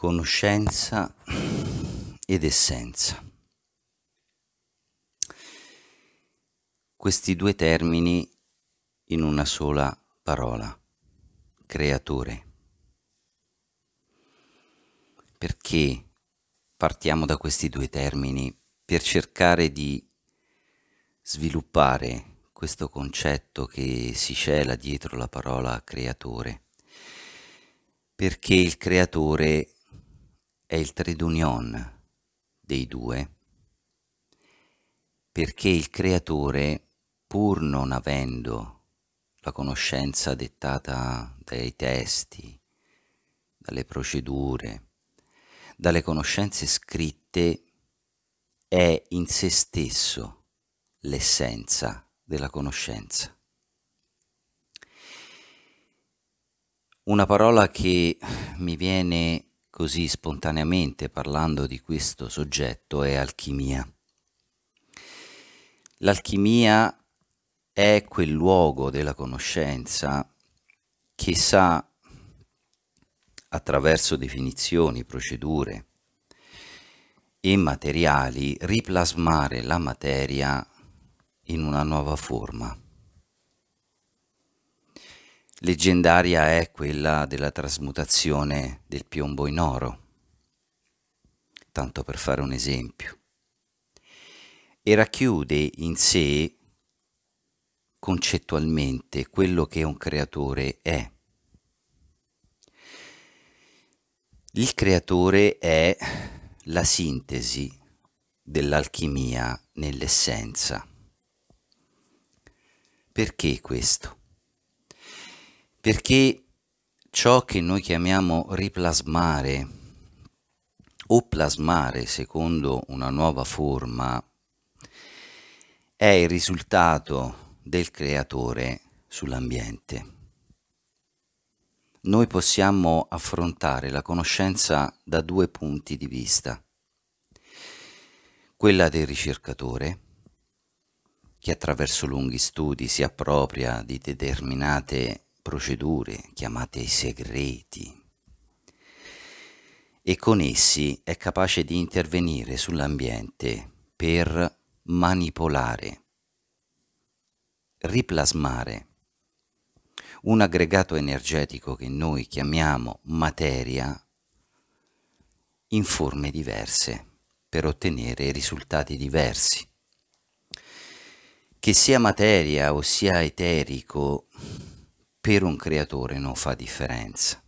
conoscenza ed essenza. Questi due termini in una sola parola, creatore. Perché partiamo da questi due termini? Per cercare di sviluppare questo concetto che si cela dietro la parola creatore. Perché il creatore è il trade union dei due, perché il creatore, pur non avendo la conoscenza dettata dai testi, dalle procedure, dalle conoscenze scritte, è in se stesso l'essenza della conoscenza. Una parola che mi viene così spontaneamente parlando di questo soggetto è alchimia. L'alchimia è quel luogo della conoscenza che sa attraverso definizioni, procedure e materiali riplasmare la materia in una nuova forma. Leggendaria è quella della trasmutazione del piombo in oro, tanto per fare un esempio, e racchiude in sé concettualmente quello che un creatore è. Il creatore è la sintesi dell'alchimia nell'essenza. Perché questo? Perché ciò che noi chiamiamo riplasmare o plasmare secondo una nuova forma è il risultato del creatore sull'ambiente. Noi possiamo affrontare la conoscenza da due punti di vista. Quella del ricercatore, che attraverso lunghi studi si appropria di determinate procedure chiamate segreti e con essi è capace di intervenire sull'ambiente per manipolare, riplasmare un aggregato energetico che noi chiamiamo materia in forme diverse per ottenere risultati diversi. Che sia materia o sia eterico per un creatore non fa differenza.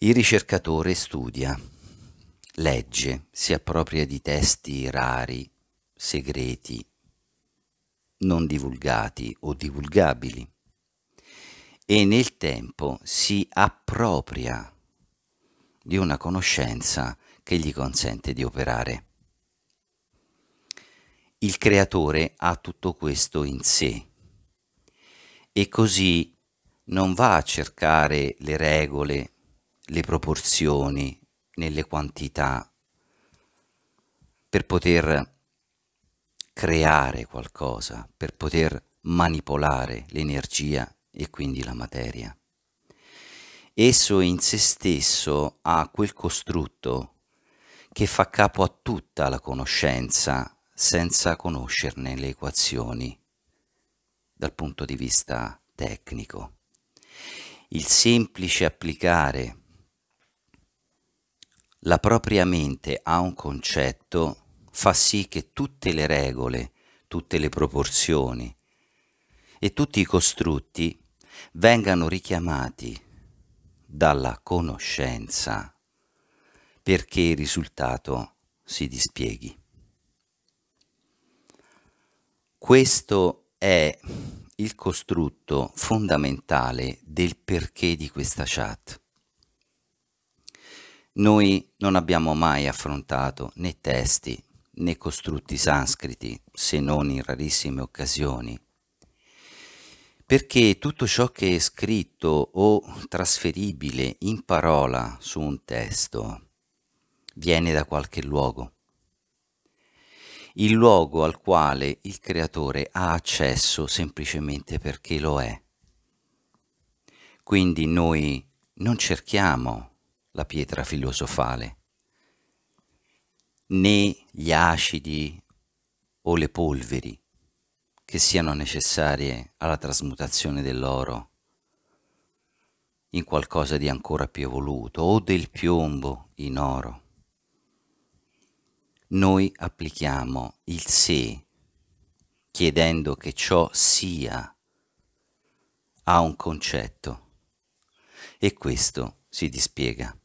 Il ricercatore studia, legge, si appropria di testi rari, segreti, non divulgati o divulgabili e nel tempo si appropria di una conoscenza che gli consente di operare. Il creatore ha tutto questo in sé e così non va a cercare le regole, le proporzioni nelle quantità per poter creare qualcosa, per poter manipolare l'energia e quindi la materia. Esso in se stesso ha quel costrutto che fa capo a tutta la conoscenza senza conoscerne le equazioni dal punto di vista tecnico. Il semplice applicare la propria mente a un concetto fa sì che tutte le regole, tutte le proporzioni e tutti i costrutti vengano richiamati dalla conoscenza perché il risultato si dispieghi. Questo è il costrutto fondamentale del perché di questa chat. Noi non abbiamo mai affrontato né testi né costrutti sanscriti, se non in rarissime occasioni, perché tutto ciò che è scritto o trasferibile in parola su un testo viene da qualche luogo il luogo al quale il creatore ha accesso semplicemente perché lo è. Quindi noi non cerchiamo la pietra filosofale, né gli acidi o le polveri che siano necessarie alla trasmutazione dell'oro in qualcosa di ancora più evoluto o del piombo in oro. Noi applichiamo il sé chiedendo che ciò sia a un concetto e questo si dispiega.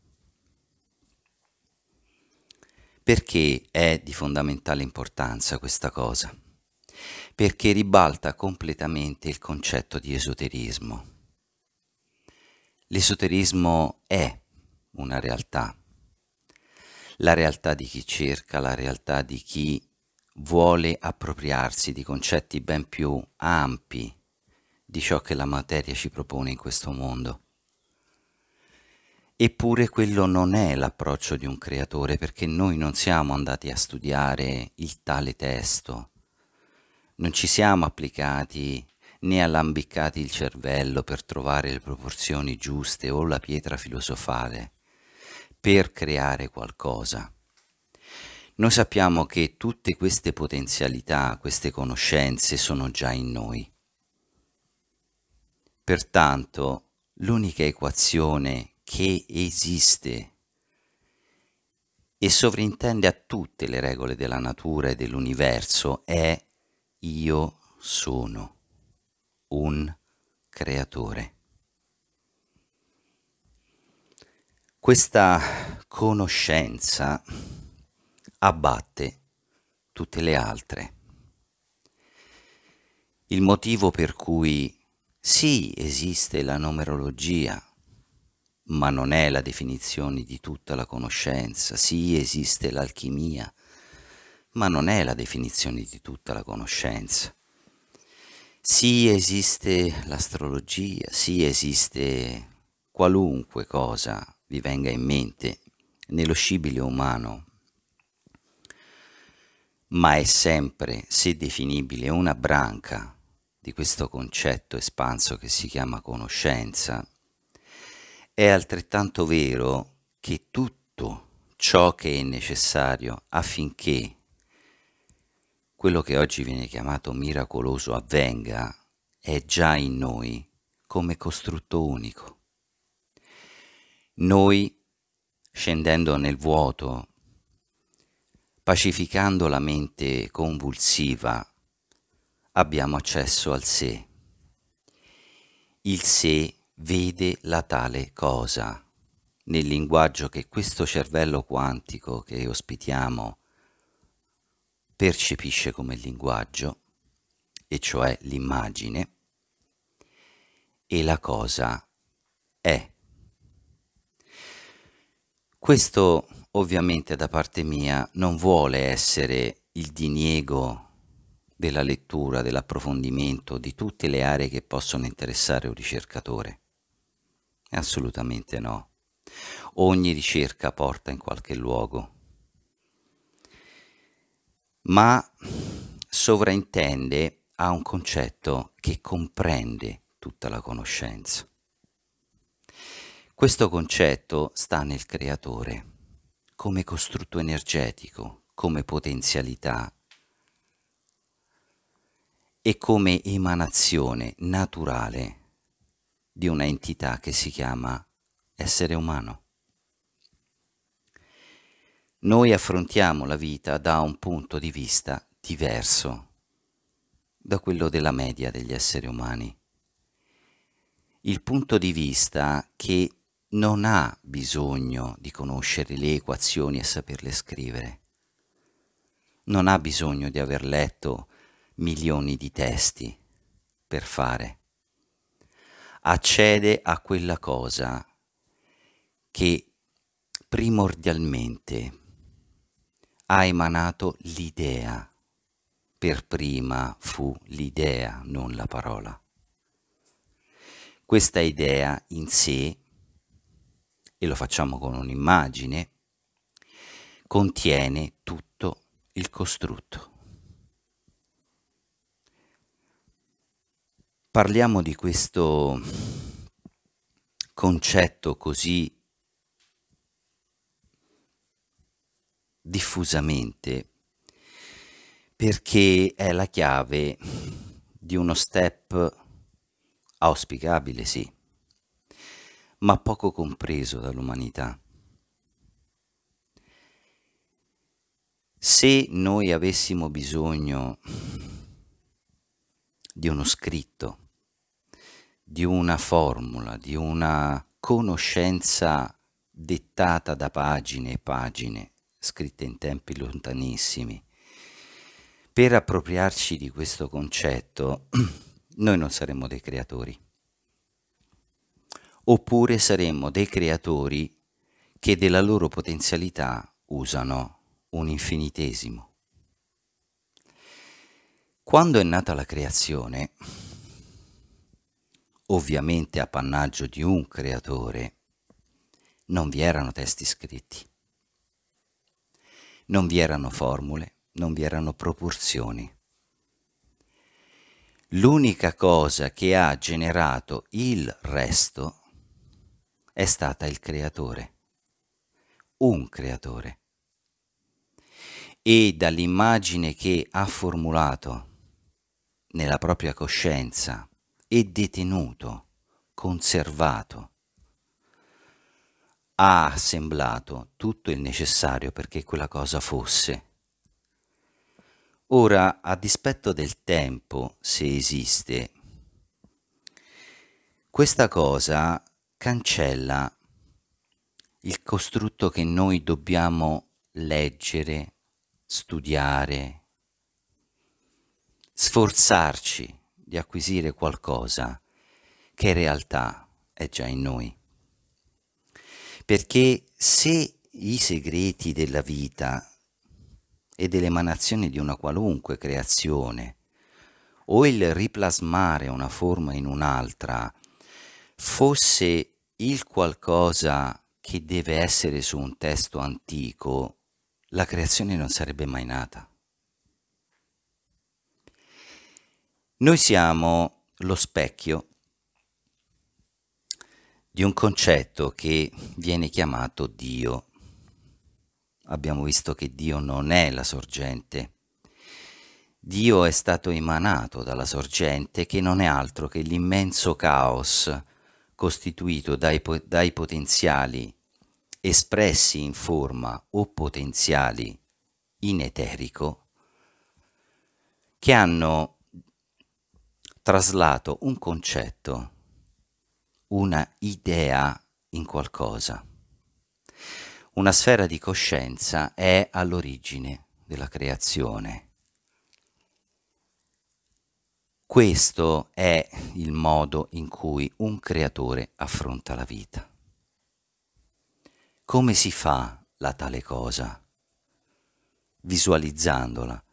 Perché è di fondamentale importanza questa cosa? Perché ribalta completamente il concetto di esoterismo. L'esoterismo è una realtà, la realtà di chi cerca, la realtà di chi vuole appropriarsi di concetti ben più ampi di ciò che la materia ci propone in questo mondo. Eppure quello non è l'approccio di un creatore perché noi non siamo andati a studiare il tale testo, non ci siamo applicati né allambiccati il cervello per trovare le proporzioni giuste o la pietra filosofale per creare qualcosa. Noi sappiamo che tutte queste potenzialità, queste conoscenze sono già in noi. Pertanto, l'unica equazione che esiste e sovrintende a tutte le regole della natura e dell'universo è io sono un creatore. Questa conoscenza abbatte tutte le altre. Il motivo per cui sì esiste la numerologia, ma non è la definizione di tutta la conoscenza. Sì, esiste l'alchimia, ma non è la definizione di tutta la conoscenza. Sì, esiste l'astrologia, sì, esiste qualunque cosa vi venga in mente nello scibile umano, ma è sempre, se definibile, una branca di questo concetto espanso che si chiama conoscenza è altrettanto vero che tutto ciò che è necessario affinché quello che oggi viene chiamato miracoloso avvenga è già in noi come costrutto unico. Noi, scendendo nel vuoto, pacificando la mente convulsiva, abbiamo accesso al sé. Il sé vede la tale cosa nel linguaggio che questo cervello quantico che ospitiamo percepisce come linguaggio, e cioè l'immagine, e la cosa è. Questo ovviamente da parte mia non vuole essere il diniego della lettura, dell'approfondimento di tutte le aree che possono interessare un ricercatore. Assolutamente no. Ogni ricerca porta in qualche luogo, ma sovraintende a un concetto che comprende tutta la conoscenza. Questo concetto sta nel creatore come costrutto energetico, come potenzialità e come emanazione naturale di una entità che si chiama essere umano. Noi affrontiamo la vita da un punto di vista diverso da quello della media degli esseri umani. Il punto di vista che non ha bisogno di conoscere le equazioni e saperle scrivere. Non ha bisogno di aver letto milioni di testi per fare accede a quella cosa che primordialmente ha emanato l'idea. Per prima fu l'idea, non la parola. Questa idea in sé, e lo facciamo con un'immagine, contiene tutto il costrutto. Parliamo di questo concetto così diffusamente perché è la chiave di uno step auspicabile, sì, ma poco compreso dall'umanità. Se noi avessimo bisogno di uno scritto, di una formula, di una conoscenza dettata da pagine e pagine scritte in tempi lontanissimi, per appropriarci di questo concetto, noi non saremmo dei creatori. Oppure saremmo dei creatori che della loro potenzialità usano un infinitesimo. Quando è nata la creazione, ovviamente appannaggio di un creatore, non vi erano testi scritti, non vi erano formule, non vi erano proporzioni. L'unica cosa che ha generato il resto è stata il creatore, un creatore e dall'immagine che ha formulato nella propria coscienza e detenuto, conservato, ha assemblato tutto il necessario perché quella cosa fosse. Ora, a dispetto del tempo, se esiste, questa cosa cancella il costrutto che noi dobbiamo leggere, studiare, sforzarci di acquisire qualcosa che in realtà è già in noi. Perché se i segreti della vita e dell'emanazione di una qualunque creazione o il riplasmare una forma in un'altra fosse il qualcosa che deve essere su un testo antico la creazione non sarebbe mai nata. Noi siamo lo specchio di un concetto che viene chiamato Dio. Abbiamo visto che Dio non è la sorgente. Dio è stato emanato dalla sorgente che non è altro che l'immenso caos costituito dai, dai potenziali espressi in forma o potenziali in eterico, che hanno traslato un concetto, una idea in qualcosa. Una sfera di coscienza è all'origine della creazione. Questo è il modo in cui un creatore affronta la vita. Come si fa la tale cosa? Visualizzandola,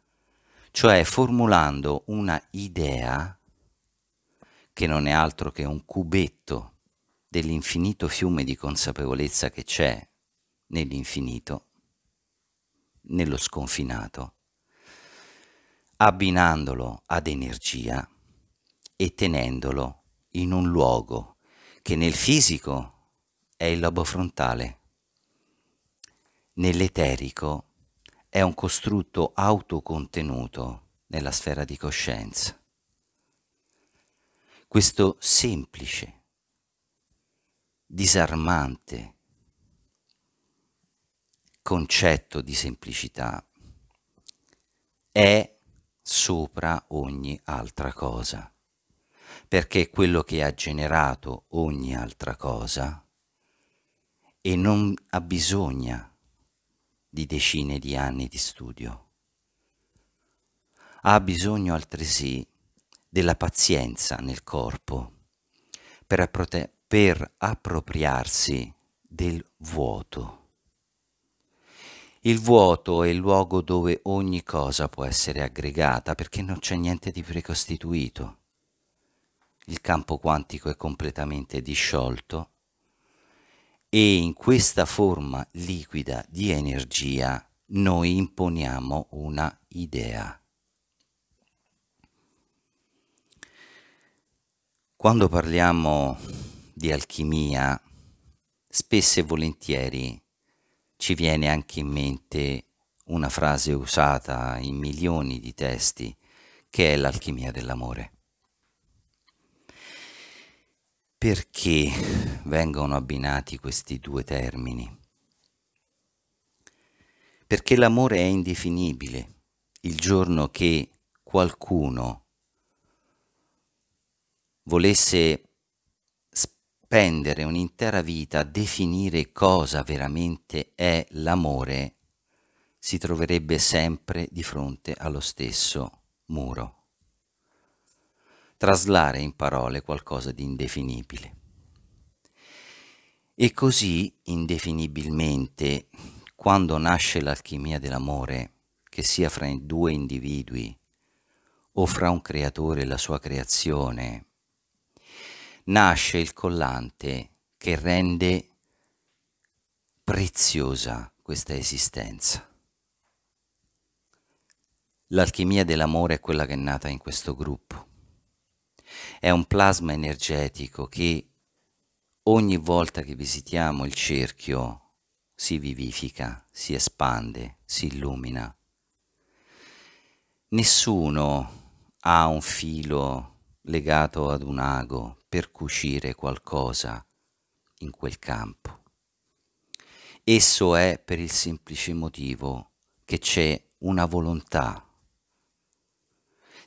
cioè formulando una idea che non è altro che un cubetto dell'infinito fiume di consapevolezza che c'è nell'infinito, nello sconfinato, abbinandolo ad energia e tenendolo in un luogo che nel fisico è il lobo frontale nell'eterico è un costrutto autocontenuto nella sfera di coscienza. Questo semplice, disarmante concetto di semplicità è sopra ogni altra cosa, perché è quello che ha generato ogni altra cosa e non ha bisogno di decine di anni di studio. Ha bisogno altresì della pazienza nel corpo per, approte- per appropriarsi del vuoto. Il vuoto è il luogo dove ogni cosa può essere aggregata perché non c'è niente di precostituito. Il campo quantico è completamente disciolto e in questa forma liquida di energia noi imponiamo una idea. Quando parliamo di alchimia, spesso e volentieri ci viene anche in mente una frase usata in milioni di testi che è l'alchimia dell'amore. Perché vengono abbinati questi due termini? Perché l'amore è indefinibile. Il giorno che qualcuno volesse spendere un'intera vita a definire cosa veramente è l'amore, si troverebbe sempre di fronte allo stesso muro. Traslare in parole qualcosa di indefinibile. E così, indefinibilmente, quando nasce l'alchimia dell'amore, che sia fra due individui o fra un creatore e la sua creazione, nasce il collante che rende preziosa questa esistenza. L'alchimia dell'amore è quella che è nata in questo gruppo. È un plasma energetico che ogni volta che visitiamo il cerchio si vivifica, si espande, si illumina. Nessuno ha un filo legato ad un ago per cucire qualcosa in quel campo. Esso è per il semplice motivo che c'è una volontà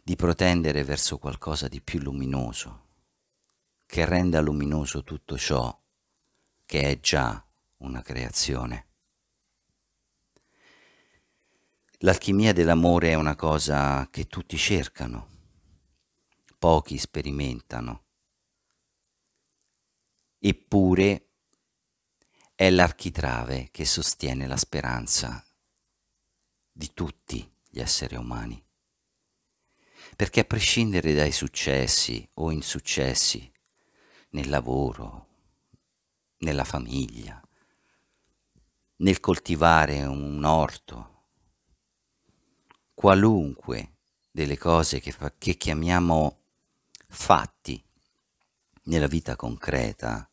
di protendere verso qualcosa di più luminoso, che renda luminoso tutto ciò che è già una creazione. L'alchimia dell'amore è una cosa che tutti cercano, pochi sperimentano eppure è l'architrave che sostiene la speranza di tutti gli esseri umani. Perché a prescindere dai successi o insuccessi nel lavoro, nella famiglia, nel coltivare un orto, qualunque delle cose che, che chiamiamo fatti nella vita concreta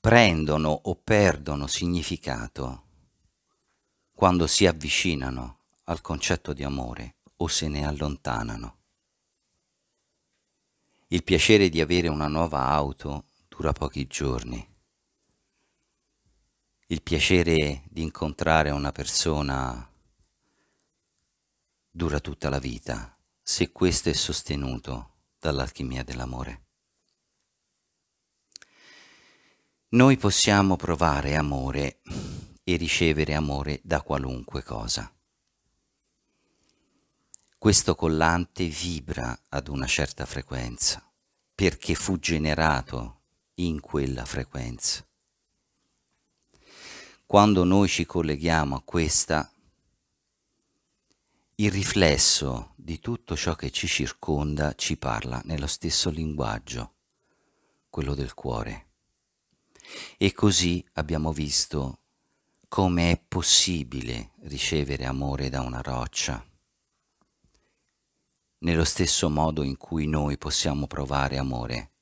prendono o perdono significato quando si avvicinano al concetto di amore o se ne allontanano. Il piacere di avere una nuova auto dura pochi giorni. Il piacere di incontrare una persona dura tutta la vita se questo è sostenuto dall'alchimia dell'amore. Noi possiamo provare amore e ricevere amore da qualunque cosa. Questo collante vibra ad una certa frequenza perché fu generato in quella frequenza. Quando noi ci colleghiamo a questa, il riflesso di tutto ciò che ci circonda ci parla nello stesso linguaggio, quello del cuore. E così abbiamo visto come è possibile ricevere amore da una roccia, nello stesso modo in cui noi possiamo provare amore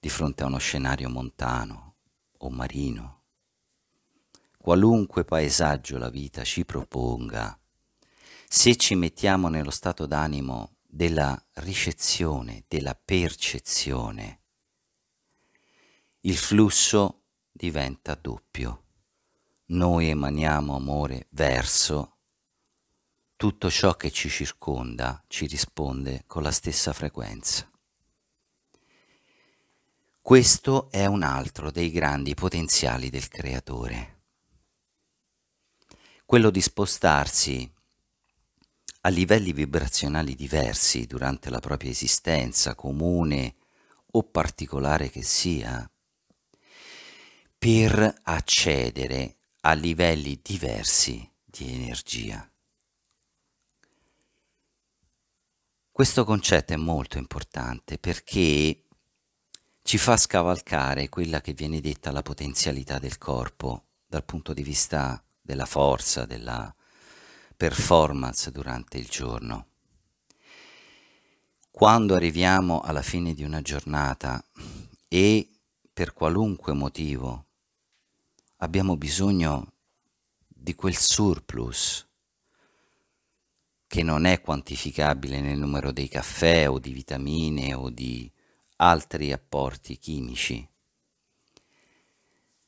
di fronte a uno scenario montano o marino. Qualunque paesaggio la vita ci proponga, se ci mettiamo nello stato d'animo della ricezione, della percezione, il flusso diventa doppio. Noi emaniamo amore verso tutto ciò che ci circonda, ci risponde con la stessa frequenza. Questo è un altro dei grandi potenziali del creatore, quello di spostarsi a livelli vibrazionali diversi durante la propria esistenza, comune o particolare che sia, per accedere a livelli diversi di energia. Questo concetto è molto importante perché ci fa scavalcare quella che viene detta la potenzialità del corpo dal punto di vista della forza, della performance durante il giorno. Quando arriviamo alla fine di una giornata e per qualunque motivo abbiamo bisogno di quel surplus che non è quantificabile nel numero dei caffè o di vitamine o di altri apporti chimici,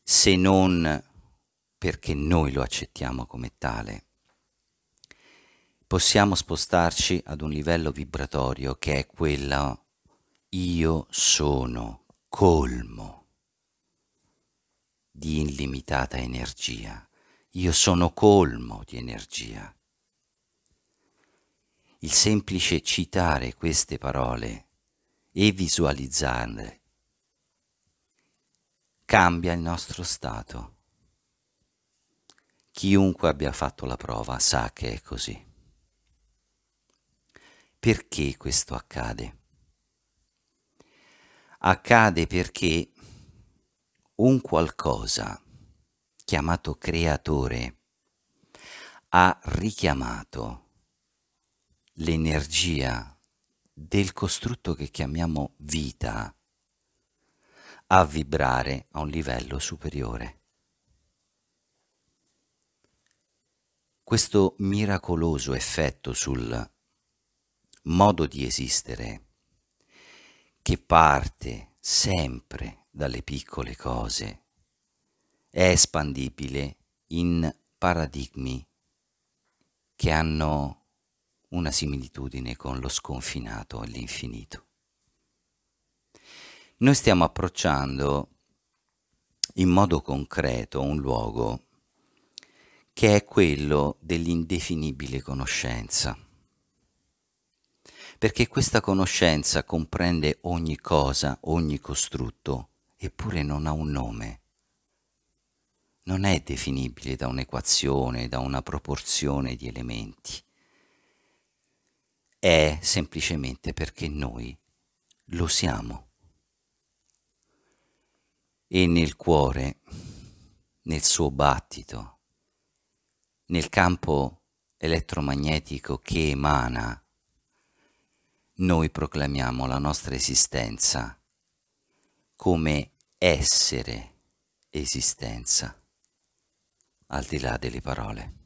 se non perché noi lo accettiamo come tale. Possiamo spostarci ad un livello vibratorio che è quello io sono colmo di illimitata energia. Io sono colmo di energia. Il semplice citare queste parole e visualizzarle cambia il nostro stato. Chiunque abbia fatto la prova sa che è così. Perché questo accade? Accade perché un qualcosa chiamato creatore ha richiamato l'energia del costrutto che chiamiamo vita a vibrare a un livello superiore. Questo miracoloso effetto sul modo di esistere che parte sempre dalle piccole cose è espandibile in paradigmi che hanno una similitudine con lo sconfinato e l'infinito. Noi stiamo approcciando in modo concreto un luogo che è quello dell'indefinibile conoscenza, perché questa conoscenza comprende ogni cosa, ogni costrutto, eppure non ha un nome. Non è definibile da un'equazione, da una proporzione di elementi è semplicemente perché noi lo siamo. E nel cuore, nel suo battito, nel campo elettromagnetico che emana, noi proclamiamo la nostra esistenza come essere esistenza, al di là delle parole.